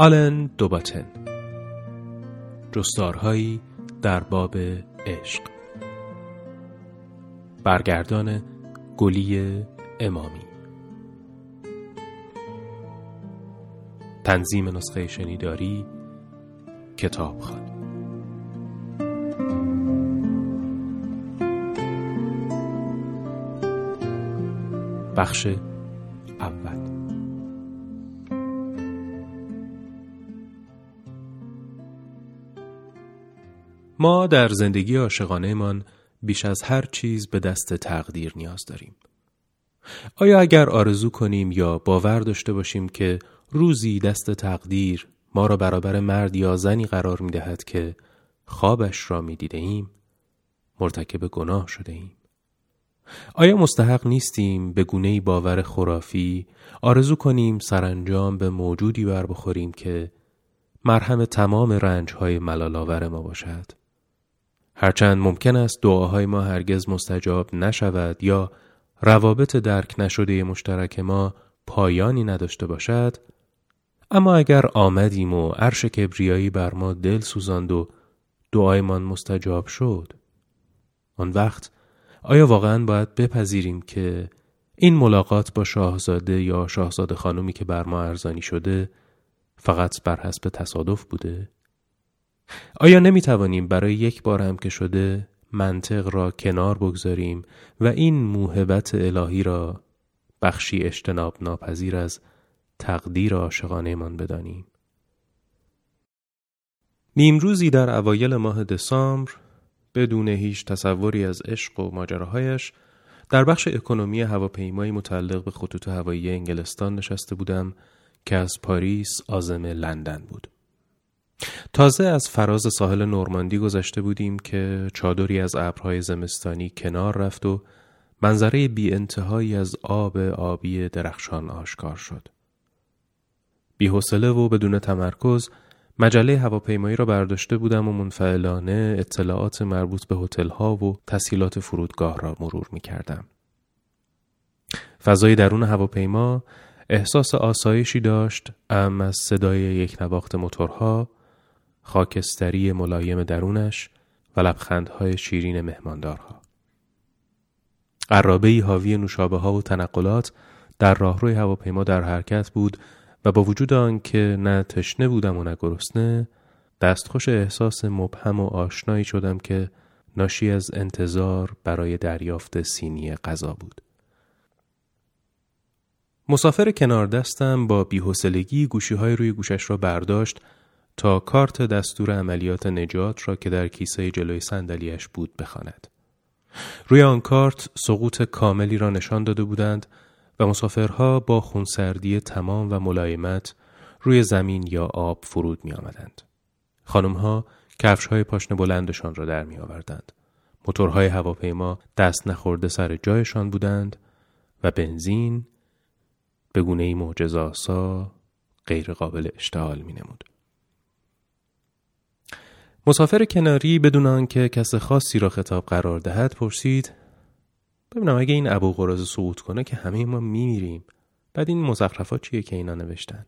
آلن دوباتن جستارهایی در باب عشق. برگردان گلی امامی. تنظیم نسخه شنیداری کتابخانه بخش ما در زندگی عاشقانهمان بیش از هر چیز به دست تقدیر نیاز داریم. آیا اگر آرزو کنیم یا باور داشته باشیم که روزی دست تقدیر ما را برابر مرد یا زنی قرار می دهد که خوابش را می دیده ایم مرتکب گناه شده ایم. آیا مستحق نیستیم به گونه باور خرافی آرزو کنیم سرانجام به موجودی بر بخوریم که مرهم تمام رنج های ملالاور ما باشد؟ هرچند ممکن است دعاهای ما هرگز مستجاب نشود یا روابط درک نشده مشترک ما پایانی نداشته باشد اما اگر آمدیم و عرش کبریایی بر ما دل سوزاند و دعایمان مستجاب شد آن وقت آیا واقعا باید بپذیریم که این ملاقات با شاهزاده یا شاهزاده خانومی که بر ما ارزانی شده فقط بر حسب تصادف بوده؟ آیا نمی توانیم برای یک بار هم که شده منطق را کنار بگذاریم و این موهبت الهی را بخشی اجتناب ناپذیر از تقدیر عاشقانه من بدانیم نیمروزی در اوایل ماه دسامبر بدون هیچ تصوری از عشق و ماجراهایش در بخش اکنومی هواپیمایی متعلق به خطوط هوایی انگلستان نشسته بودم که از پاریس آزم لندن بود. تازه از فراز ساحل نورماندی گذشته بودیم که چادری از ابرهای زمستانی کنار رفت و منظره بی انتهایی از آب آبی درخشان آشکار شد. بی و بدون تمرکز مجله هواپیمایی را برداشته بودم و منفعلانه اطلاعات مربوط به ها و تسهیلات فرودگاه را مرور می کردم. فضای درون هواپیما احساس آسایشی داشت ام از صدای یک نواخت موتورها خاکستری ملایم درونش و لبخندهای شیرین مهماندارها. قرابه حاوی نوشابه ها و تنقلات در راهروی هواپیما در حرکت بود و با وجود آنکه نه تشنه بودم و نه گرسنه دستخوش احساس مبهم و آشنایی شدم که ناشی از انتظار برای دریافت سینی غذا بود. مسافر کنار دستم با بیحسلگی گوشی های روی گوشش را برداشت تا کارت دستور عملیات نجات را که در کیسه جلوی صندلیاش بود بخواند. روی آن کارت سقوط کاملی را نشان داده بودند و مسافرها با خونسردی تمام و ملایمت روی زمین یا آب فرود می آمدند. خانمها کفش های پاشن بلندشان را در می آوردند. موتورهای هواپیما دست نخورده سر جایشان بودند و بنزین به گونه معجزاسا غیر قابل اشتعال می نمود. مسافر کناری بدون آنکه کس خاصی را خطاب قرار دهد پرسید ببینم اگه این ابو قراز سقوط کنه که همه ما میمیریم. بعد این مزخرفات چیه که اینا نوشتن؟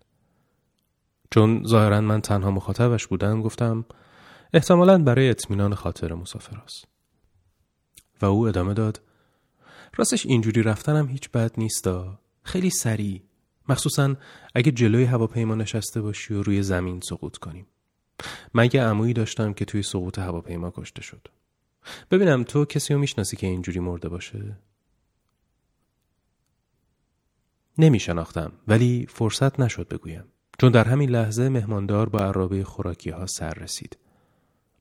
چون ظاهرا من تنها مخاطبش بودم گفتم احتمالا برای اطمینان خاطر مسافر است. و او ادامه داد راستش اینجوری رفتنم هیچ بد نیستا خیلی سریع. مخصوصا اگه جلوی هواپیما نشسته باشی و روی زمین سقوط کنیم. من یه عمویی داشتم که توی سقوط هواپیما کشته شد؟ ببینم تو کسی رو می‌شناسی که اینجوری مرده باشه؟ نمی شناختم ولی فرصت نشد بگویم. چون در همین لحظه مهماندار با عرابه خوراکی ها سر رسید.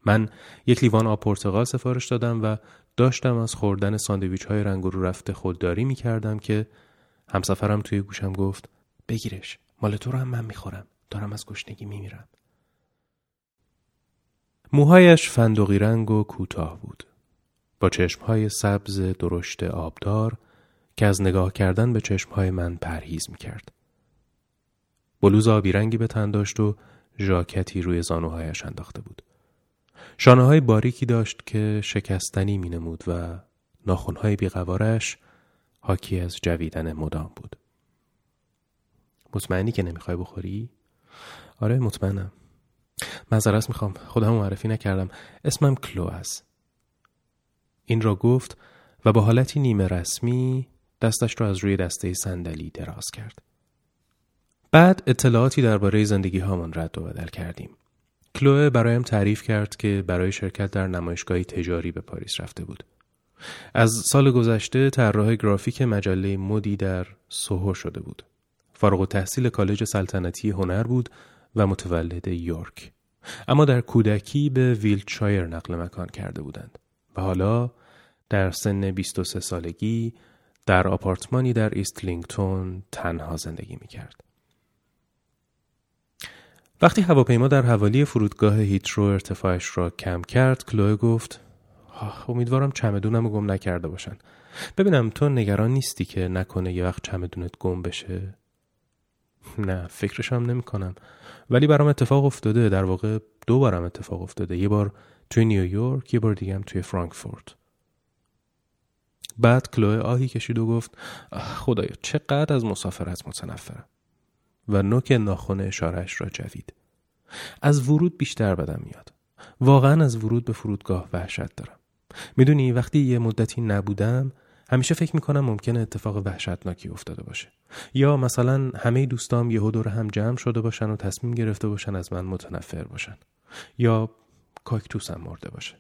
من یک لیوان آب پرتقال سفارش دادم و داشتم از خوردن ساندویچ های رنگ رو رفته خودداری می کردم که همسفرم توی گوشم گفت بگیرش مال تو رو هم من می‌خورم. دارم از گشنگی میمیرم. موهایش فندقی رنگ و کوتاه بود. با چشمهای سبز درشت آبدار که از نگاه کردن به چشمهای من پرهیز می کرد. بلوز آبی رنگی به تن داشت و ژاکتی روی زانوهایش انداخته بود. شانه های باریکی داشت که شکستنی می نمود و ناخونهای بیقوارش حاکی از جویدن مدام بود. مطمئنی که نمی‌خوای بخوری؟ آره مطمئنم معذرت می‌خوام. خودم معرفی نکردم. اسمم کلو است این را گفت و با حالتی نیمه رسمی دستش را از روی دسته صندلی دراز کرد. بعد اطلاعاتی درباره زندگی هامان رد و بدل کردیم. کلوه برایم تعریف کرد که برای شرکت در نمایشگاهی تجاری به پاریس رفته بود. از سال گذشته طراح گرافیک مجله مدی در سوهو شده بود. فارغ‌التحصیل کالج سلطنتی هنر بود و متولد یورک. اما در کودکی به ویلتشایر نقل مکان کرده بودند و حالا در سن 23 سالگی در آپارتمانی در ایزلینگتون تنها زندگی می کرد. وقتی هواپیما در حوالی فرودگاه هیترو ارتفاعش را کم کرد کلوه گفت امیدوارم چمدونم گم نکرده باشن. ببینم تو نگران نیستی که نکنه یه وقت چمدونت گم بشه؟ نه فکرش هم نمی کنم ولی برام اتفاق افتاده در واقع دو بارم اتفاق افتاده. یه بار توی نیویورک یه بار دیگه هم توی فرانکفورت. بعد کلوه آهی کشید و گفت خدایا چقدر از مسافرت متنفرم. و نوک ناخن اشارهش را جوید. از ورود بیشتر بدم میاد. واقعا از ورود به فرودگاه وحشت دارم. می‌دونی وقتی یه مدتی نبودم همیشه فکر می‌کنم ممکنه اتفاق وحشتناکی افتاده باشه. یا مثلا همه دوستام یهو دور هم جمع شده باشن و تصمیم گرفته باشن از من متنفر باشن. یا کاکتوسم مرده باشه.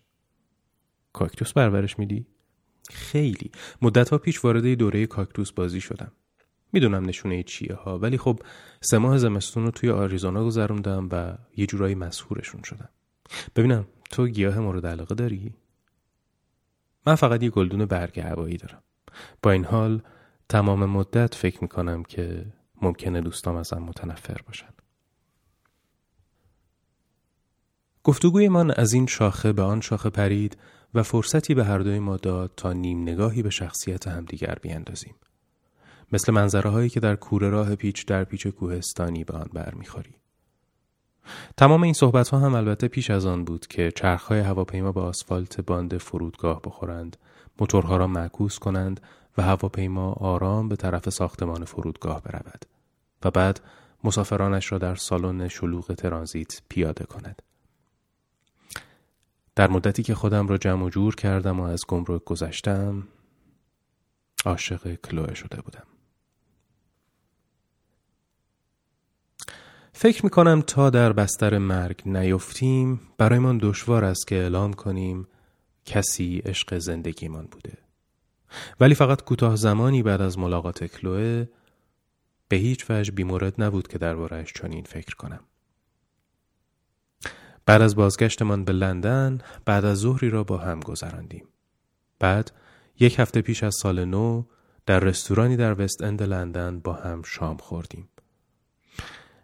کاکتوس پرورش میدی؟ خیلی. مدت پیش وارد دوره کاکتوس بازی شدم. می‌دونم نشونه چیه ها ولی خب سه ماه زمستون رو توی آریزونا گذروندم و یه جورایی مسهورشون شدم. ببینم تو گیاه مورد علاقه داری؟ من فقط یه گلدون برگ هوایی دارم با این حال تمام مدت فکر می‌کنم که ممکنه دوستام ازم متنفر باشن گفتگوی من از این شاخه به آن شاخه پرید و فرصتی به هر دوی ما داد تا نیم نگاهی به شخصیت همدیگر بیاندازیم. مثل منظره هایی که در کوره راه پیچ در پیچ کوهستانی به آن برمیخوری. تمام این صحبت ها هم البته پیش از آن بود که چرخهای هواپیما به آسفالت باند فرودگاه بخورند، موتورها را معکوس کنند و هواپیما آرام به طرف ساختمان فرودگاه برود و بعد مسافرانش را در سالن شلوغ ترانزیت پیاده کند. در مدتی که خودم را جمع و جور کردم و از گمرک گذشتم عاشق کلوه شده بودم. فکر می کنم تا در بستر مرگ نیفتیم برایمان دشوار است که اعلام کنیم کسی عشق زندگیمان بوده. ولی فقط کوتاه زمانی بعد از ملاقات کلوه به هیچ وجه بیمورد نبود که دربارهش چنین فکر کنم. بعد از بازگشتمان به لندن بعد از ظهری را با هم گذراندیم. بعد یک هفته پیش از سال نو در رستورانی در وست اند لندن با هم شام خوردیم.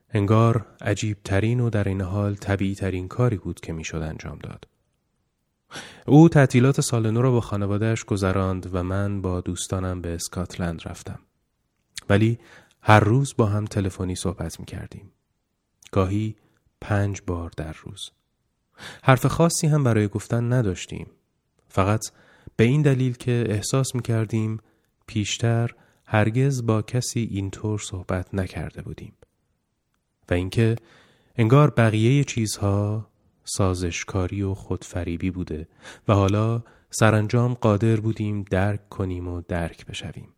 انگار عجیب ترین و در این حال طبیعی ترین کاری بود که می‌شد انجام داد. او تعطیلات سال نو را با خانوادهش گذراند و من با دوستانم به اسکاتلند رفتم. ولی هر روز با هم تلفنی صحبت می کردیم. گاهی پنج بار در روز. حرف خاصی هم برای گفتن نداشتیم. فقط به این دلیل که احساس می کردیم پیشتر هرگز با کسی اینطور صحبت نکرده بودیم. و اینکه انگار بقیه چیزها سازشکاری و خودفریبی بوده و حالا سرانجام قادر بودیم درک کنیم و درک بشویم.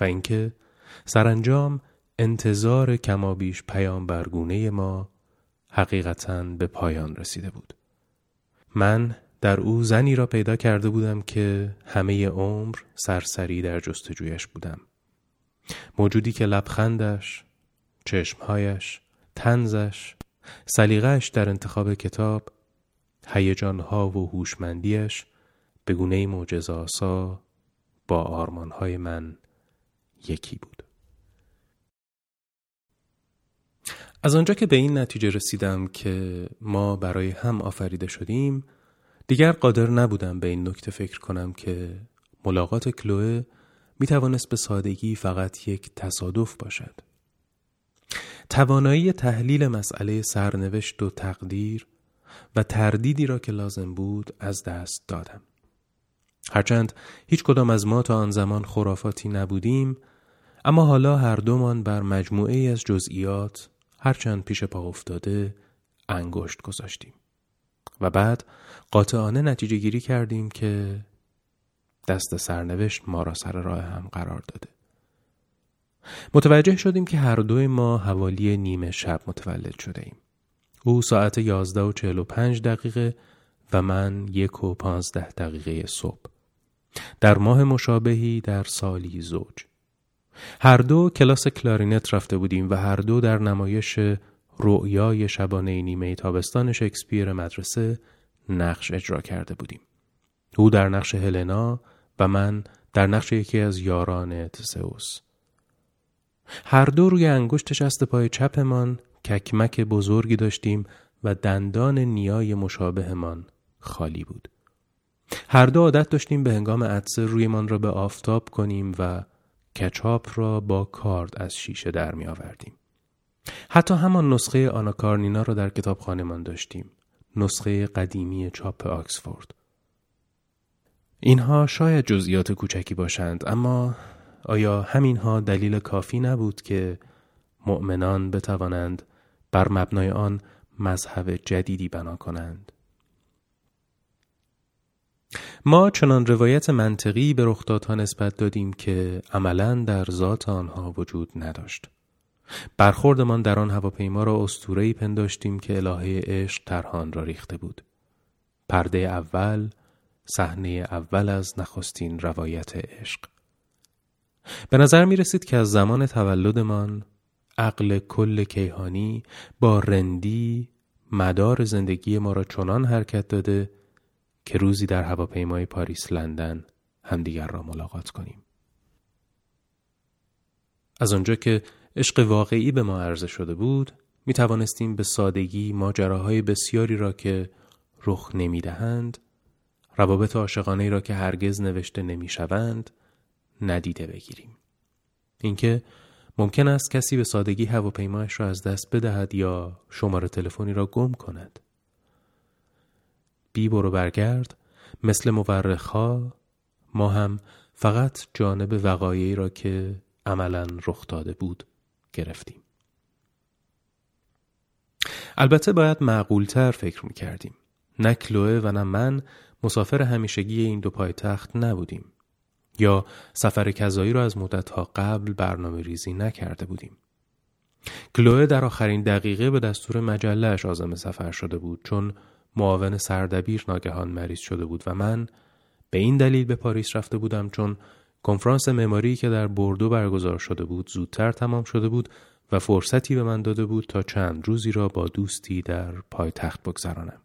و اینکه سرانجام انتظار کمابیش پیام برگونه ما حقیقتا به پایان رسیده بود. من در او زنی را پیدا کرده بودم که همه عمر سرسری در جستجویش بودم. موجودی که لبخندش چشمهایش تنزش سلیقهش در انتخاب کتاب هیجانها و هوشمندیش به گونه معجزه‌آسا با آرمانهای من یکی بود. از آنجا که به این نتیجه رسیدم که ما برای هم آفریده شدیم دیگر قادر نبودم به این نکته فکر کنم که ملاقات کلوه می توانست به سادگی فقط یک تصادف باشد. توانایی تحلیل مسئله سرنوشت و تقدیر و تردیدی را که لازم بود از دست دادم. هرچند هیچ کدام از ما تا آن زمان خرافاتی نبودیم اما حالا هر دومان بر مجموعه از جزئیات هرچند پیش پا افتاده انگشت گذاشتیم و بعد قاطعانه نتیجه گیری کردیم که دست سرنوشت ما را سر راه هم قرار داده متوجه شدیم که هر دوی ما حوالی نیمه شب متولد شده ایم. او ساعت یازده و چهل و پنج دقیقه و من یک و پانزده دقیقه صبح. در ماه مشابهی در سالی زوج. هر دو کلاس کلارینت رفته بودیم و هر دو در نمایش رؤیای شبانه نیمه تابستان شکسپیر مدرسه نقش اجرا کرده بودیم. او در نقش هلنا و من در نقش یکی از یاران تسئوس. هر دو روی انگشت شست پای چپمان ککمک بزرگی داشتیم و دندان نیای مشابهمان خالی بود. هر دو عادت داشتیم به هنگام عطسه رویمان را به آفتاب کنیم و کچاپ را با کارد از شیشه در می آوردیم. حتی همان نسخه آناکارنینا را در کتابخانهمان داشتیم. نسخه قدیمی چاپ آکسفورد. اینها شاید جزئیات کوچکی باشند اما آیا همینها دلیل کافی نبود که مؤمنان بتوانند بر مبنای آن مذهب جدیدی بنا کنند؟ ما چنان روایت منطقی به رخدادها نسبت دادیم که عملا در ذات آنها وجود نداشت. برخوردمان در آن هواپیما را اسطوره‌ای پنداشتیم که الهه عشق ترهان را ریخته بود. پرده اول صحنه اول از نخستین روایت عشق. به نظر می رسید که از زمان تولدمان عقل کل کیهانی با رندی مدار زندگی ما را چنان حرکت داده که روزی در هواپیمای پاریس لندن همدیگر را ملاقات کنیم. از آنجا که عشق واقعی به ما عرضه شده بود می توانستیم به سادگی ماجراهای بسیاری را که رخ نمی دهند روابط عاشقانه را که هرگز نوشته نمی شوند ندیده بگیریم. اینکه ممکن است کسی به سادگی هواپیمایش را از دست بدهد یا شماره تلفنی را گم کند. بی برو برگرد مثل مورخها ما هم فقط جانب وقایعی را که عملا رخ داده بود گرفتیم. البته باید معقولتر فکر می کردیم. نه کلوه و نه من مسافر همیشگی این دو پایتخت نبودیم. یا سفر کذایی را از مدتها قبل برنامه ریزی نکرده بودیم. کلوه در آخرین دقیقه به دستور مجلهش آزم سفر شده بود چون معاون سردبیر ناگهان مریض شده بود و من به این دلیل به پاریس رفته بودم چون کنفرانس معماری که در بردو برگزار شده بود زودتر تمام شده بود و فرصتی به من داده بود تا چند روزی را با دوستی در پایتخت بگذرانم.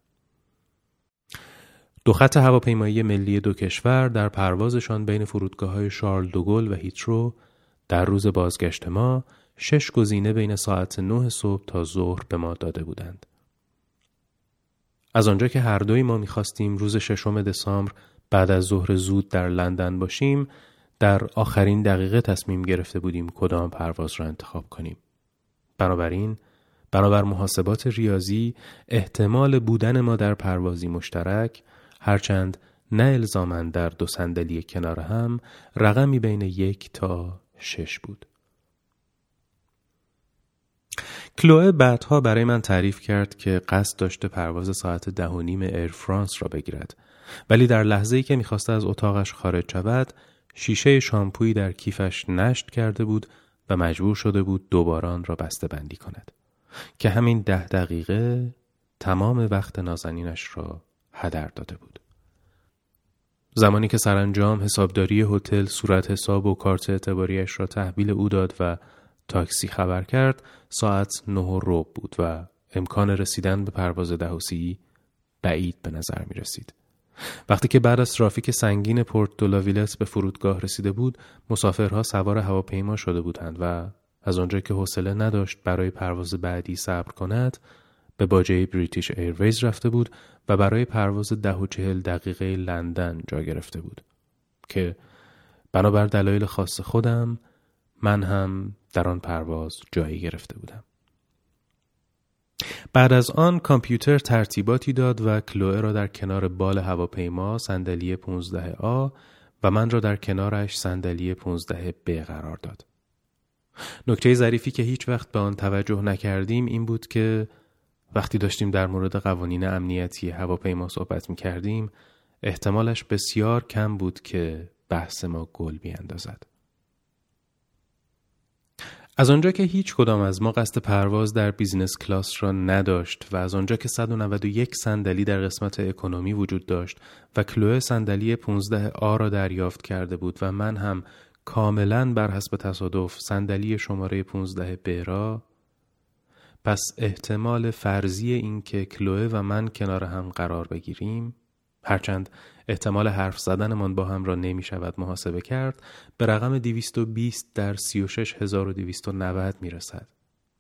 دو خط هواپیمایی ملی دو کشور در پروازشان بین فرودگاه های شارل دوگل و هیترو در روز بازگشت ما شش گزینه بین ساعت نه صبح تا ظهر به ما داده بودند. از آنجا که هر دوی ما می‌خواستیم روز ششم دسامبر بعد از ظهر زود در لندن باشیم در آخرین دقیقه تصمیم گرفته بودیم کدام پرواز را انتخاب کنیم. بنابراین بنابر محاسبات ریاضی احتمال بودن ما در پروازی مشترک هرچند نه الزامن در دو صندلی کنار هم رقمی بین یک تا شش بود. کلوه بعدها برای من تعریف کرد که قصد داشته پرواز ساعت ده و نیم ایر فرانس را بگیرد ولی در لحظه ای که می‌خواسته از اتاقش خارج شود شیشه شامپویی در کیفش نشت کرده بود و مجبور شده بود دوباران را بسته بندی کند که همین ده دقیقه تمام وقت نازنینش را هدر داده بود. زمانی که سرانجام حسابداری هتل صورت حساب و کارت اعتباریش را تحویل او داد و تاکسی خبر کرد ساعت نه و بود و امکان رسیدن به پرواز دهوسی بعید به نظر می رسید. وقتی که بعد از ترافیک سنگین پورت دولاویلس به فرودگاه رسیده بود مسافرها سوار هواپیما شده بودند و از آنجا که حوصله نداشت برای پرواز بعدی صبر کند به باجه بریتیش ایرویز رفته بود و برای پرواز ده و چهل دقیقه لندن جا گرفته بود که بنابر دلایل خاص خودم من هم در آن پرواز جایی گرفته بودم. بعد از آن کامپیوتر ترتیباتی داد و کلوه را در کنار بال هواپیما صندلی 15 آ و من را در کنارش صندلی 15 ب قرار داد. نکته ظریفی که هیچ وقت به آن توجه نکردیم این بود که وقتی داشتیم در مورد قوانین امنیتی هواپیما صحبت می کردیم احتمالش بسیار کم بود که بحث ما گل بیاندازد. از آنجا که هیچ کدام از ما قصد پرواز در بیزینس کلاس را نداشت و از آنجا که 191 صندلی در قسمت اکونومی وجود داشت و کلوه صندلی 15 آ را دریافت کرده بود و من هم کاملا بر حسب تصادف صندلی شماره 15 ب را پس احتمال فرضی این که کلوه و من کنار هم قرار بگیریم هرچند احتمال حرف زدنمان با هم را نمی شود محاسبه کرد به رقم 220 در 36290 می رسد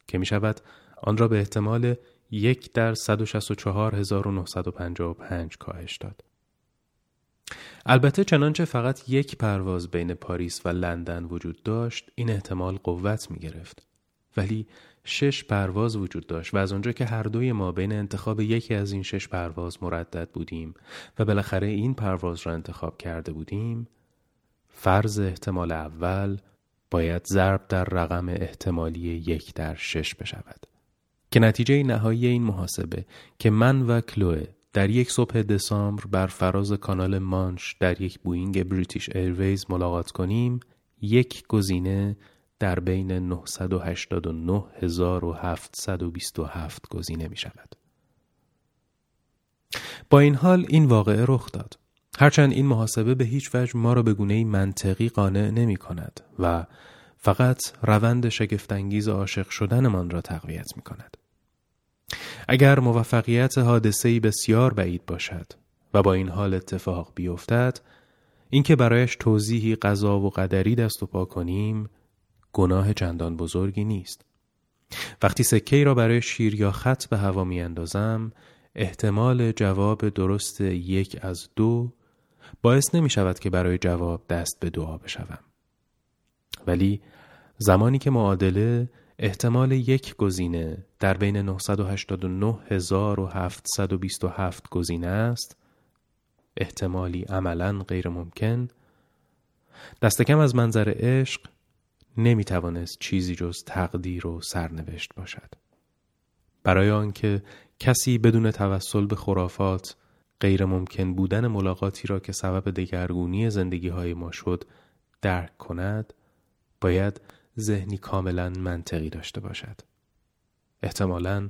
که می شود آن را به احتمال یک در 164955 کاهش داد. البته چنانچه فقط یک پرواز بین پاریس و لندن وجود داشت این احتمال قوت می گرفت. ولی شش پرواز وجود داشت و از آنجا که هر دوی ما بین انتخاب یکی از این شش پرواز مردد بودیم و بالاخره این پرواز را انتخاب کرده بودیم فرض احتمال اول باید ضرب در رقم احتمالی یک در شش بشود. که نتیجه نهایی این محاسبه که من و کلوه در یک صبح دسامبر بر فراز کانال مانش در یک بوینگ British Airways ملاقات کنیم یک گزینه در بین 989727 گزینه می شود. با این حال این واقعه رخ داد. هرچند این محاسبه به هیچ وجه ما را به گونه منطقی قانع نمی کند و فقط روند شگفتانگیز عاشق شدنمان را تقویت می کند. اگر موفقیت حادثه‌ای بسیار بعید باشد و با این حال اتفاق بیفتد اینکه برایش توضیحی قضا و قدری دست و پا کنیم گناه چندان بزرگی نیست. وقتی سکه را برای شیر یا خط به هوا می اندازم احتمال جواب درست یک از دو باعث نمی شود که برای جواب دست به دعا بشوم. ولی زمانی که معادله احتمال یک گزینه در بین 989727 گزینه است احتمالی عملا غیر ممکن دست کم از منظر عشق نمی توانست چیزی جز تقدیر و سرنوشت باشد. برای آنکه کسی بدون توسل به خرافات غیر ممکن بودن ملاقاتی را که سبب دگرگونی زندگی های ما شد درک کند باید ذهنی کاملا منطقی داشته باشد. احتمالا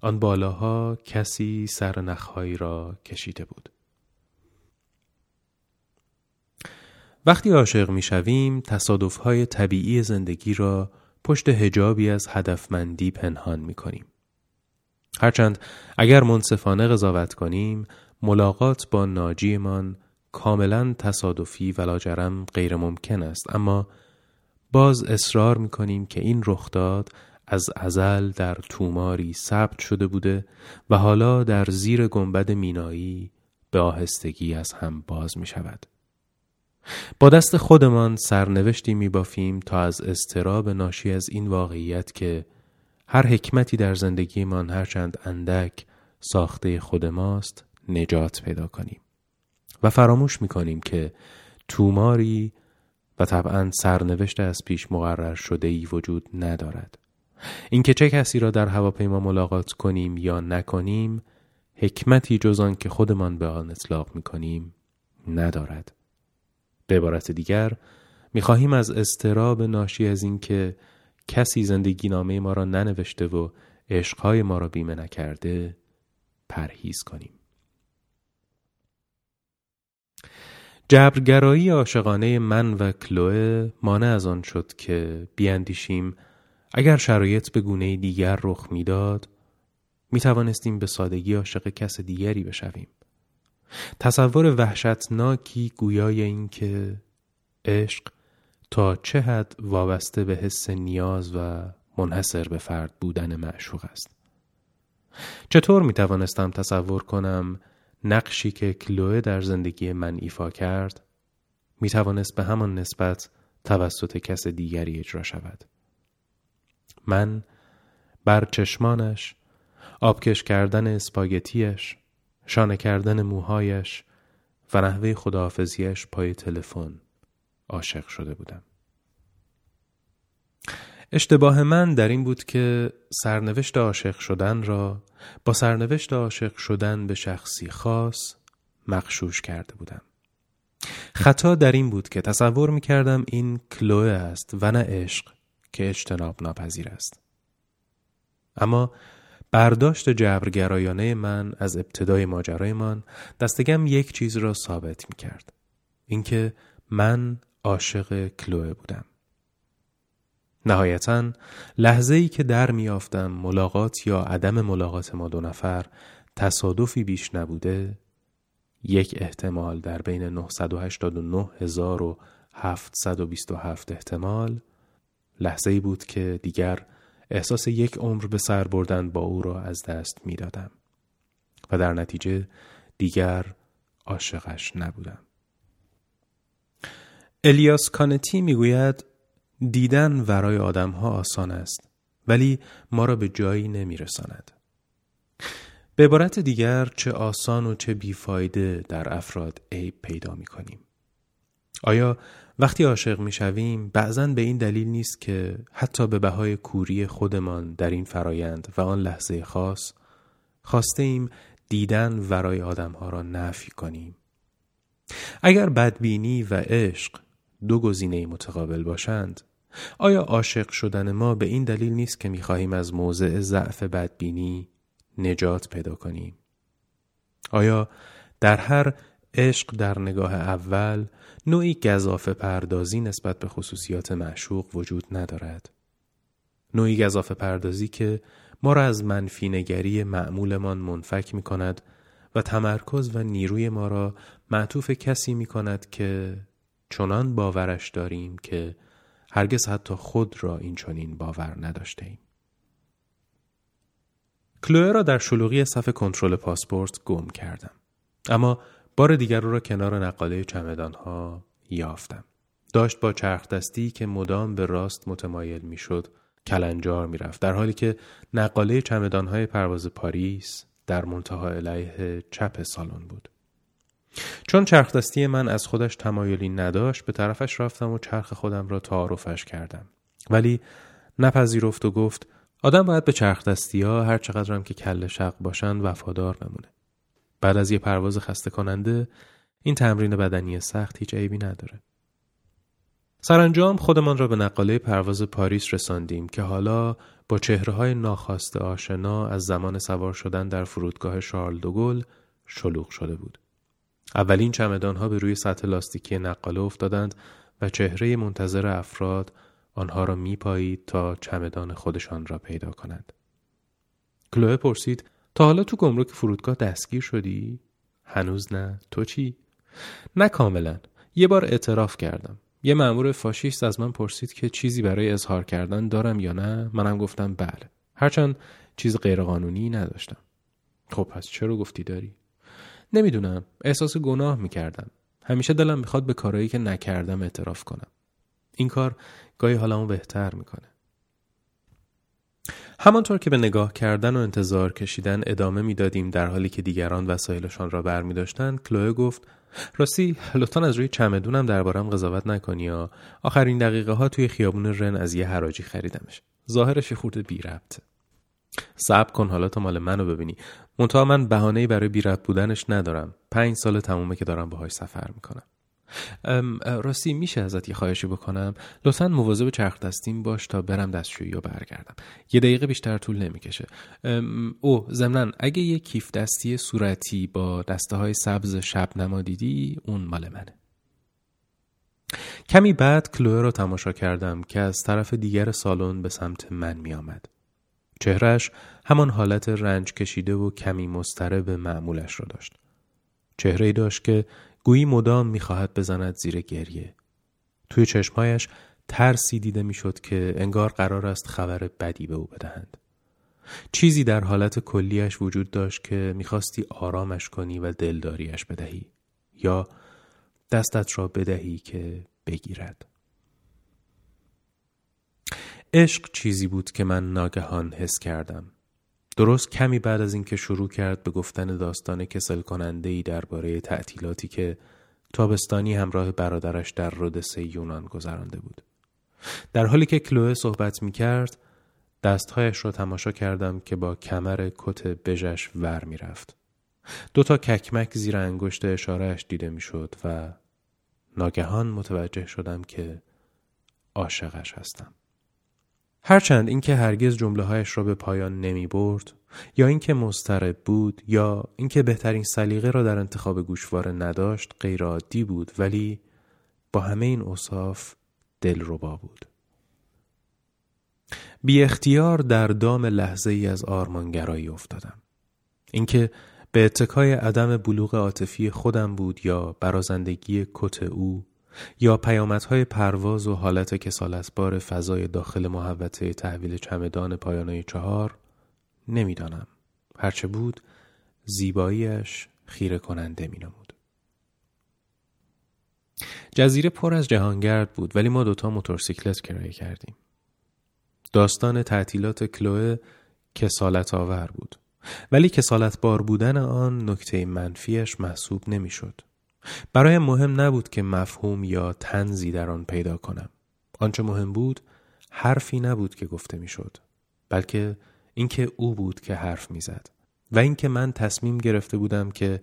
آن بالاها کسی سر نخهایی را کشیده بود. وقتی عاشق می شویم تصادف های طبیعی زندگی را پشت هجابی از هدفمندی پنهان می کنیم. هرچند اگر منصفانه قضاوت کنیم ملاقات با ناجیمان کاملا تصادفی و لاجرم غیر ممکن است اما باز اصرار می کنیم که این رخداد از ازل در توماری ثبت شده بوده و حالا در زیر گنبد مینایی به آهستگی از هم باز می شود. با دست خودمان سرنوشتی می بافیم تا از استراب ناشی از این واقعیت که هر حکمتی در زندگیمان هرچند اندک ساخته خود ماست نجات پیدا کنیم و فراموش می کنیم که توماری و طبعا سرنوشت از پیش مقرر شده ای وجود ندارد. اینکه چه کسی را در هواپیما ملاقات کنیم یا نکنیم حکمتی جز آن که خودمان به آن اطلاق می کنیم ندارد. به عبارت دیگر می‌خواهیم از استراب ناشی از اینکه کسی زندگی نامه ما را ننوشته و عشقهای ما را بیمه نکرده پرهیز کنیم. جبرگرایی عاشقانه من و کلوه مانع از آن شد که بیاندیشیم اگر شرایط به گونه دیگر رخ می‌داد می توانستیم به سادگی عاشق کس دیگری بشویم. تصور وحشتناکی گویای اینکه عشق تا چه حد وابسته به حس نیاز و منحصر به فرد بودن معشوق است. چطور می توانستم تصور کنم نقشی که کلوه در زندگی من ایفا کرد می توانست به همان نسبت توسط کس دیگری اجرا شود؟ من بر چشمانش آبکش کردن اسپاگتیش شانه کردن موهایش و نحوه خداحافظیش پای تلفن عاشق شده بودم اشتباه من در این بود که سرنوشت عاشق شدن را با سرنوشت عاشق شدن به شخصی خاص مخشوش کرده بودم. خطا در این بود که تصور می کردم این کلوه است و نه عشق که اجتناب ناپذیر است. اما برداشت جبرگرایانه من از ابتدای ماجرایمان دستگم یک چیز را ثابت می کرد. اینکه من عاشق کلوه بودم. نهایتا لحظه ای که در میافتم ملاقات یا عدم ملاقات ما دو نفر تصادفی بیش نبوده یک احتمال در بین 989727 احتمال لحظه ای بود که دیگر احساس یک عمر به سر بردن با او را از دست می‌دادم و در نتیجه دیگر عاشقش نبودم الیاس کانتی می‌گوید دیدن ورای آدمها آسان است ولی ما را به جایی نمیرساند. به عبارت دیگر چه آسان و چه بیفایده در افراد عیب پیدا می کنیم. آیا وقتی عاشق می شویم بعضا به این دلیل نیست که حتی به بهای کوری خودمان در این فرایند و آن لحظه خاص خواسته ایم دیدن ورای آدمها را نفی کنیم. اگر بدبینی و عشق دو گزینه متقابل باشند آیا عاشق شدن ما به این دلیل نیست که می‌خواهیم از موضع ضعف بدبینی نجات پیدا کنیم؟ آیا در هر عشق در نگاه اول نوعی گذافه پردازی نسبت به خصوصیات معشوق وجود ندارد؟ نوعی گذافه پردازی که ما را از منفی نگری معمولمان منفک می کند و تمرکز و نیروی ما را معطوف کسی می کند که چنان باورش داریم که هرگز حتی خود را این چنین باور نداشته ایم. کلوه را در شلوغی صف کنترل پاسپورت گم کردم. اما بار دیگر رو را کنار نقاله چمدان ها یافتم. داشت با چرخ دستی که مدام به راست متمایل می‌شد کلنجار می‌رفت در حالی که نقاله چمدان های پرواز پاریس در منتها علیه چپ سالن بود. چون چرخ دستی من از خودش تمایلی نداشت به طرفش رفتم و چرخ خودم را تعارفش کردم ولی نپذیرفت و گفت آدم باید به چرخ دستی ها هر چقدرم که کل شق باشند وفادار بمونه بعد از یه پرواز خسته کننده این تمرین بدنی سخت هیچ عیبی نداره سرانجام خودمان را به نقاله پرواز پاریس رساندیم که حالا با چهره های ناخواسته آشنا از زمان سوار شدن در فرودگاه شارل دوگل شلوغ شده بود. اولین چمدان ها به روی سطح لاستیکی نقاله افتادند و چهره منتظر افراد آنها را میپایید تا چمدان خودشان را پیدا کنند. کلوه پرسید تا حالا تو گمرک فرودگاه دستگیر شدی؟ هنوز نه. تو چی؟ نه کاملا. یه بار اعتراف کردم. یه مأمور فاشیست از من پرسید که چیزی برای اظهار کردن دارم یا نه منم گفتم بله هرچند چیز غیرقانونی نداشتم خب پس چرا گفتی داری نمی‌دونم احساس گناه می‌کردم همیشه دلم می‌خواد به کارهایی که نکردم اعتراف کنم این کار گاهی حالمو بهتر می‌کنه همانطور که به نگاه کردن و انتظار کشیدن ادامه می‌دادیم در حالی که دیگران وسایلشان را برمیداشتند کلوه گفت راستی لطفا از روی چمدونم دربارم قضاوت نکنی یا؟ آخرین دقیقه ها توی خیابون رن از یه حراجی خریدمش. ظاهرش خورده بی ربطه صبر کن حالا تا مال منو ببینی. منتها من بهانه‌ای برای بی بودنش ندارم. پنج سال تمومه که دارم باهاش سفر می‌کنم. راستی میشه ازت یه خواهشی بکنم؟ لطفا مواظب چرخ دستیم باش تا برم دستشویی و برگردم. یه دقیقه بیشتر طول نمی‌کشه. او ضمنا اگه یه کیف دستی صورتی با دسته های سبز شب نما دیدی اون مال منه. کمی بعد کلوه رو تماشا کردم که از طرف دیگر سالن به سمت من میآمد. چهرش همان حالت رنج کشیده و کمی مسترب معمولش را داشت. چهره داشت که گویی مدام می‌خواهد بزند زیر گریه. توی چشمهایش ترسی دیده می‌شد که انگار قرار است خبر بدی به او بدهند. چیزی در حالت کلیش وجود داشت که می‌خواستی آرامش کنی و دلداریش بدهی یا دستت را بدهی که بگیرد. عشق چیزی بود که من ناگهان حس کردم. درست کمی بعد از اینکه شروع کرد به گفتن داستان کسل کننده ای درباره تعطیلاتی که تابستانی همراه برادرش در رودسه یونان گذرانده بود. در حالی که کلوه صحبت می کرد دستهایش را تماشا کردم که با کمر کت بژش ور می رفت. دو تا ککمک زیر انگشت اشارهش دیده می شد و ناگهان متوجه شدم که عاشقش هستم. هرچند اینکه هرگز جمله هایش را به پایان نمی برد یا اینکه مضطرب بود یا اینکه بهترین سلیقه را در انتخاب گوشواره نداشت غیر عادی بود ولی با همه این اوصاف دلربا بود. بی اختیار در دام لحظه ای از آرمانگرایی افتادم. اینکه به اتکای عدم بلوغ عاطفی خودم بود یا برازندگی کت او یا پیامدهای پرواز و حالت کسالتبار فضای داخل محوطه تحویل چمدان پایانه چهار نمی‌دانم هرچه بود زیباییش خیره کننده می نمود. جزیره پر از جهانگرد بود ولی ما دوتا موتورسیکلت کرایه کردیم. داستان تعطیلات کلوه کسالت آور بود. ولی کسالت بار بودن آن نکته منفیش محسوب نمی‌شد. برای مهم نبود که مفهوم یا تنزی در آن پیدا کنم. آنچه مهم بود حرفی نبود که گفته می‌شد. بلکه اینکه او بود که حرف می‌زد و اینکه من تصمیم گرفته بودم که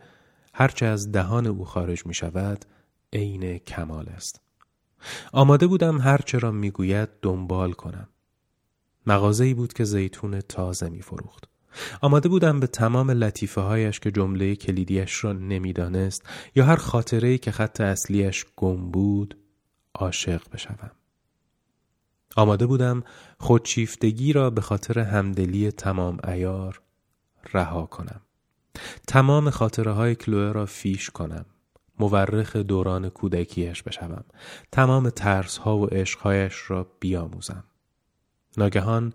هرچه از دهان او خارج می شود عین کمال است. آماده بودم هرچه را می‌گوید دنبال کنم. مغازه بود که زیتون تازه می فروخت. آماده بودم به تمام لطیفه هایش که جمله کلیدیش را نمی‌دانست یا هر خاطره که خط اصلیش گم بود عاشق بشوم. آماده بودم خودشیفتگی را به خاطر همدلی تمام ایار رها کنم. تمام خاطره های کلوه را فیش کنم. مورخ دوران کودکیش بشوم. تمام ترس ها و عشقهایش را بیاموزم. ناگهان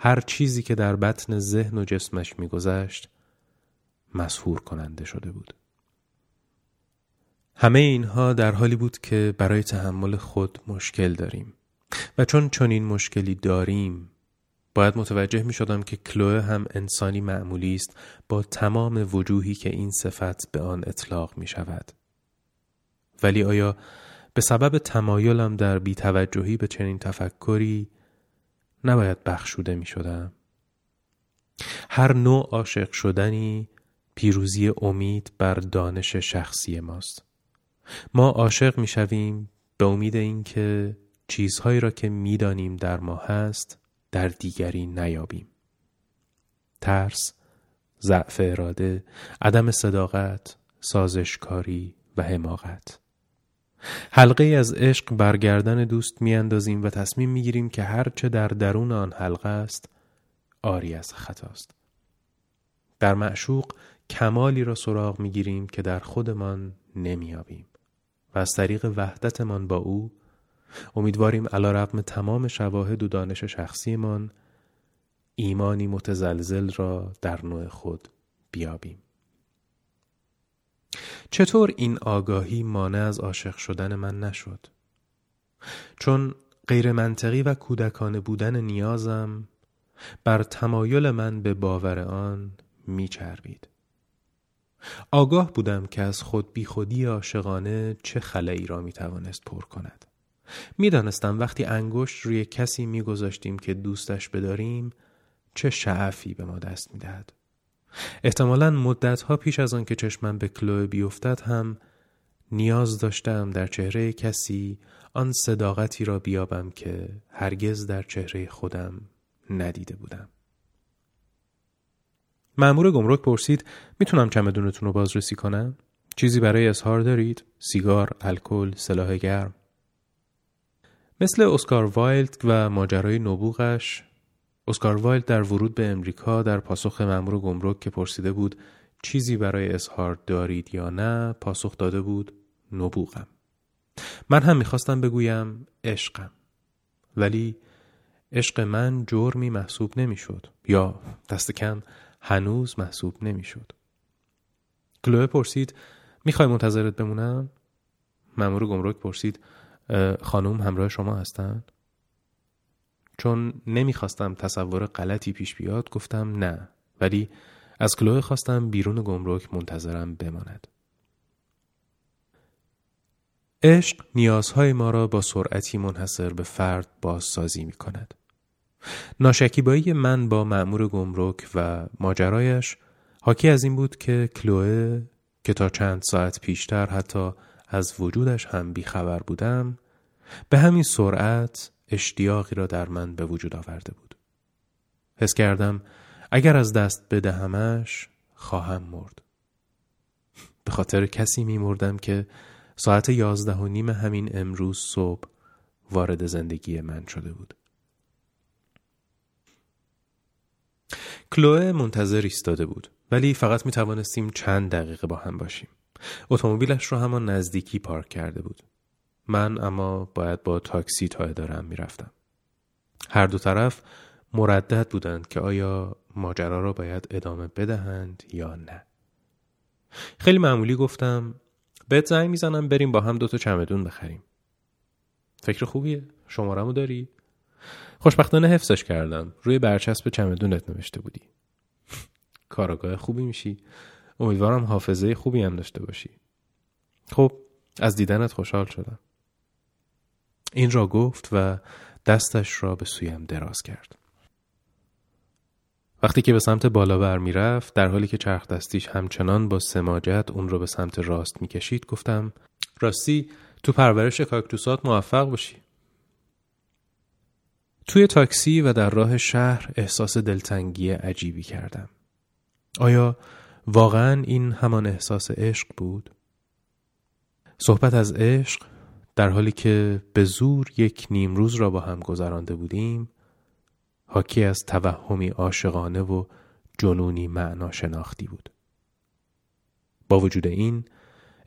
هر چیزی که در بطن ذهن و جسمش میگذشت مسهور کننده شده بود. همه اینها در حالی بود که برای تحمل خود مشکل داریم و چون چنین مشکلی داریم باید متوجه می شدم که کلوه هم انسانی معمولی است با تمام وجوهی که این صفت به آن اطلاق می شود. ولی آیا به سبب تمایلم در بیتوجهی به چنین تفکری نباید بخشوده می شدم. هر نوع عاشق شدنی پیروزی امید بر دانش شخصی ماست. ما عاشق می شویم به امید اینکه چیزهایی را که می‌دانیم در ما هست در دیگری نیابیم. ترس، ضعف اراده، عدم صداقت، سازشکاری و حماقت. حلقه از عشق برگردن دوست میاندازیم و تصمیم می‌گیریم که هرچه در درون آن حلقه است آری از خطاست. در معشوق کمالی را سراغ می‌گیریم که در خودمان نمیابیم و از طریق وحدتمان با او امیدواریم علا رقم تمام شواهد و دانش شخصیمان ایمانی متزلزل را در نوع خود بیابیم. چطور این آگاهی مانع از عاشق شدن من نشد؟ چون غیر منطقی و کودکانه بودن نیازم بر تمایل من به باور آن میچربید. آگاه بودم که از خود بی خودی عاشقانه چه خلایی را می‌توانست پر کند. می‌دانستم وقتی انگشت روی کسی میگذاشتیم که دوستش بداریم چه شعفی به ما دست می‌دهد. احتمالا مدتها پیش از آن که چشمم به کلوه بیفتد هم نیاز داشتم در چهره کسی آن صداقتی را بیابم که هرگز در چهره خودم ندیده بودم. معمور گمرک پرسید می‌تونم چمدونتون رو بازرسی کنم؟ چیزی برای اظهار دارید؟ سیگار، الکل، سلاح گرم؟ مثل اسکار وایلد و ماجرای نبوغش اسکار وایلد در ورود به امریکا در پاسخ مأمور گمرک که پرسیده بود چیزی برای اظهار دارید یا نه؟ پاسخ داده بود نبوغم. من هم می‌خواستم بگویم عشقم. ولی عشق من جرمی محسوب نمی‌شد یا دست کم هنوز محسوب نمی‌شد. کلوه پرسید می‌خوای منتظرت بمونم؟ مأمور گمرک پرسید خانم همراه شما هستند چون نمی‌خواستم تصور غلطی پیش بیاد گفتم نه ولی از کلوه خواستم بیرون گمرک منتظرم بماند عشق نیازهای ما را با سرعتی منحصر به فرد بازسازی می کند. ناشکیبایی من با معمور گمرک و ماجرایش حاکی از این بود که کلوه که تا چند ساعت پیشتر حتی از وجودش هم بیخبر بودم به همین سرعت اشتیاقی را در من به وجود آورده بود. حس کردم اگر از دست بدهمش خواهم مرد. به خاطر کسی می مردم که ساعت یازده و نیم همین امروز صبح وارد زندگی من شده بود. کلوه منتظر ایستاده بود ولی فقط می توانستیم چند دقیقه با هم باشیم. اتومبیلش رو همان نزدیکی پارک کرده بود. من اما باید با تاکسی تا ادارم می‌رفتم. هر دو طرف مردد بودند که آیا ماجرا را باید ادامه بدهند یا نه. خیلی معمولی گفتم بهت زنگ می‌زنم بریم با هم دوتا چمدون بخریم. فکر خوبیه؟ شمارمو داری؟ خوشبختانه حفظش کردم. روی برچسب چمدونت نوشته بودی. کاراگاه خوبی میشی. امیدوارم حافظه خوبی هم داشته باشی. خب از دیدنت خوشحال شدم. این را گفت و دستش را به سویم دراز کرد. وقتی که به سمت بالا بر می رفت در حالی که چرخ دستیش همچنان با سماجت اون رو به سمت راست می کشید گفتم راستی تو پرورش کاکتوسات موفق باشی. توی تاکسی و در راه شهر احساس دلتنگی عجیبی کردم. آیا واقعا این همان احساس عشق بود؟ صحبت از عشق در حالی که به زور یک نیم روز را با هم گذرانده بودیم حاکی از توهمی عاشقانه و جنونی معنا شناختی بود. با وجود این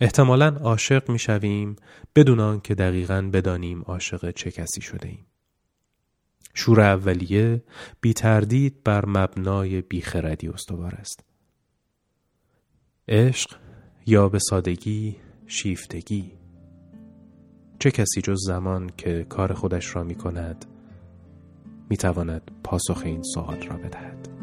احتمالا عاشق می شویم بدون آنکه دقیقا بدانیم عاشق چه کسی شده ایم. شور اولیه بی تردید بر مبنای بیخردی استوار است. عشق یا به سادگی شیفتگی چه کسی جز زمان که کار خودش را می کند می تواند پاسخ این سوال را بدهد؟